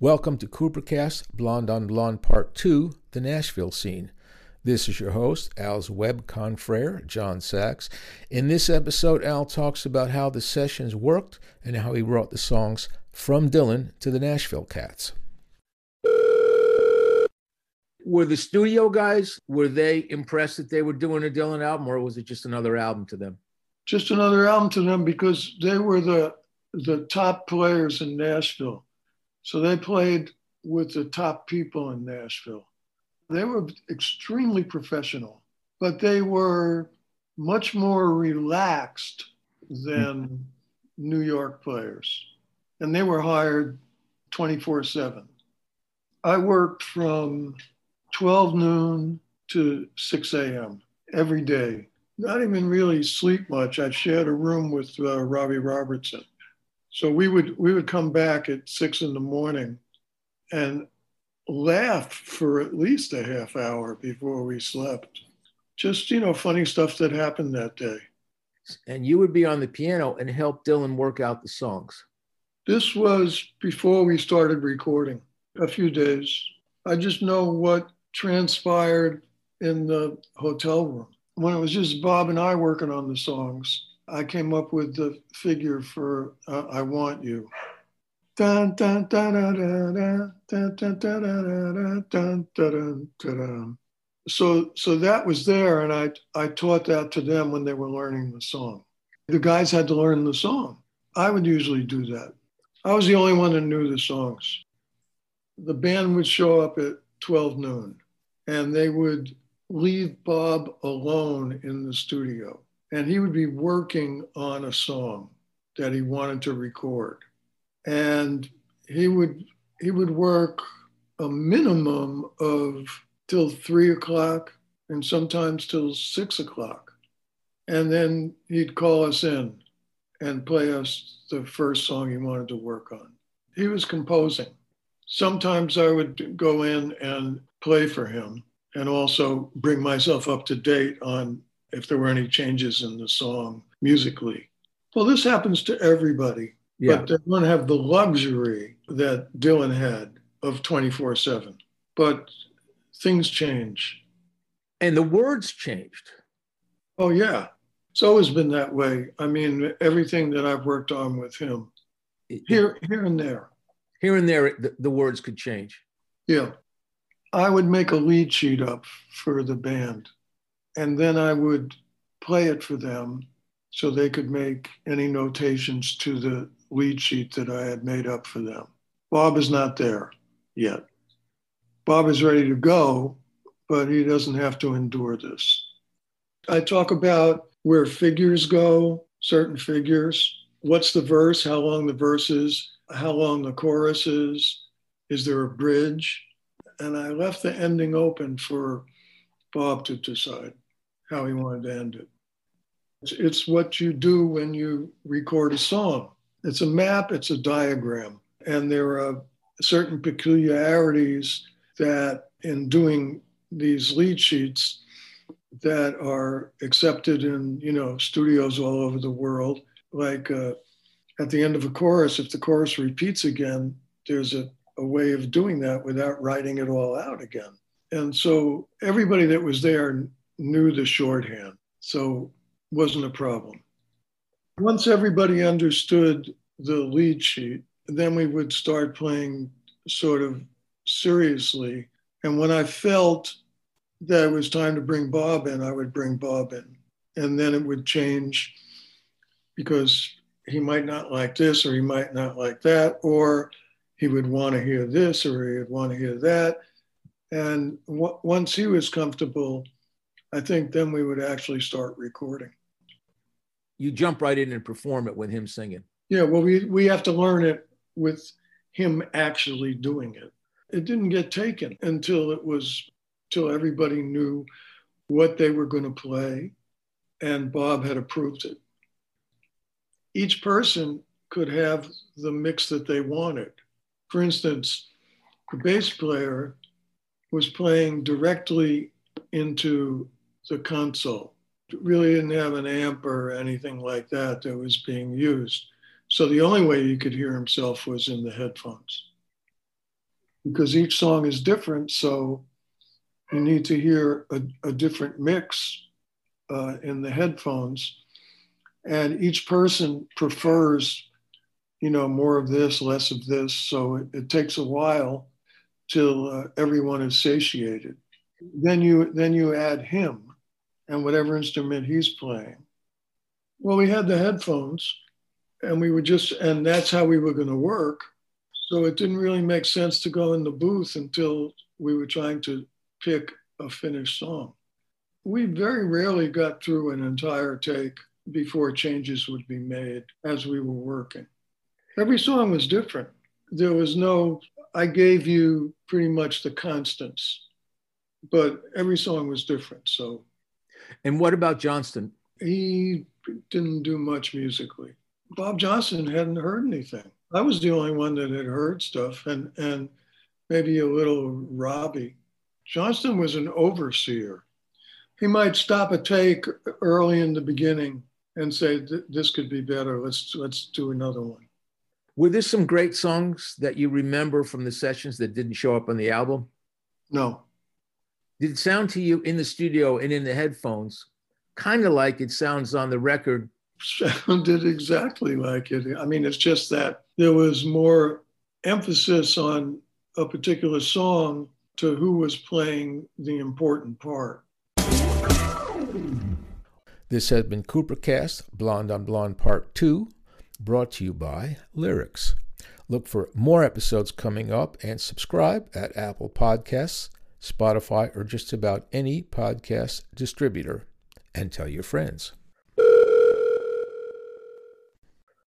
Welcome to Coopercast Blonde on Blonde Part 2 The Nashville Scene. This is your host, Al's web confrere, John Sachs. In this episode, Al talks about how the sessions worked and how he wrote the songs from Dylan to the Nashville Cats. Were the studio guys, were they impressed that they were doing a Dylan album or was it just another album to them? Just another album to them because they were the the top players in Nashville. So they played with the top people in Nashville. They were extremely professional, but they were much more relaxed than New York players. And they were hired 24 7. I worked from 12 noon to 6 a.m. every day. Not even really sleep much. I shared a room with uh, Robbie Robertson. So we would we would come back at six in the morning and laugh for at least a half hour before we slept. Just, you know, funny stuff that happened that day. And you would be on the piano and help Dylan work out the songs. This was before we started recording, a few days. I just know what transpired in the hotel room. When it was just Bob and I working on the songs, I came up with the figure for uh, I Want You. So, so that was there, and I, I taught that to them when they were learning the song. The guys had to learn the song. I would usually do that. I was the only one who knew the songs. The band would show up at 12 noon, and they would leave Bob alone in the studio and he would be working on a song that he wanted to record. And he would he would work a minimum of till three o'clock and sometimes till six o'clock. And then he'd call us in and play us the first song he wanted to work on. He was composing. Sometimes i would go in and play for him and also bring myself up to date on if there were any changes in the song musically. Well, this happens to everybody, yeah. but they don't have the luxury that Dylan had of 24 7. But things change. And the words changed. Oh, yeah. It's always been that way. I mean, everything that I've worked on with him, here, here and there. Here and there, the, the words could change. Yeah. I would make a lead sheet up for the band and then I would play it for them so they could make any notations to the lead sheet that I had made up for them. Bob is not there yet. Bob is ready to go, but he doesn't have to endure this. I talk about where figures go, certain figures. What's the verse? How long the verse is? How long the chorus is? Is there a bridge? And I left the ending open for Bob to decide how he wanted to end it. It's, it's what you do when you record a song. It's a map, it's a diagram, and there are certain peculiarities that in doing these lead sheets that are accepted in you know studios all over the world like uh, at the end of a chorus if the chorus repeats again there's a, a way of doing that without writing it all out again and so everybody that was there knew the shorthand, so wasn't a problem. Once everybody understood the lead sheet, then we would start playing sort of seriously. And when I felt that it was time to bring Bob in, I would bring Bob in. And then it would change because he might not like this or he might not like that, or he would want to hear this or he would want to hear that. And w- once he was comfortable, I think then we would actually start recording. You jump right in and perform it with him singing. Yeah, well, we, we have to learn it with him actually doing it. It didn't get taken until it was, till everybody knew what they were going to play and Bob had approved it. Each person could have the mix that they wanted. For instance, the bass player was playing directly into the console. It really didn't have an amp or anything like that that was being used. So the only way he could hear himself was in the headphones. because each song is different. So you need to hear a, a different mix uh, in the headphones. And each person prefers, you know, more of this, less of this. So it, it takes a while till uh, everyone is satiated. Then you then you add him and whatever instrument he's playing. Well, we had the headphones, and we were just, and that's how we were going to work. So it didn't really make sense to go in the booth until we were trying to pick a finished song. We very rarely got through an entire take before changes would be made as we were working. Every song was different. There was no, I gave you pretty much the constants, but every song was different. So. And what about Johnston? He didn't do much musically. Bob Johnston hadn't heard anything. I was the only one that had heard stuff, and and maybe a little Robbie. Johnston was an overseer. He might stop a take early in the beginning and say, "This could be better. Let's let's do another one." Were there some great songs that you remember from the sessions that didn't show up on the album? No. Did it sound to you in the studio and in the headphones kind of like it sounds on the record. Sounded exactly like it. I mean, it's just that there was more emphasis on a particular song to who was playing the important part. This has been Coopercast, Blonde on Blonde Part 2, brought to you by Lyrics. Look for more episodes coming up and subscribe at Apple Podcasts, Spotify, or just about any podcast distributor and tell your friends.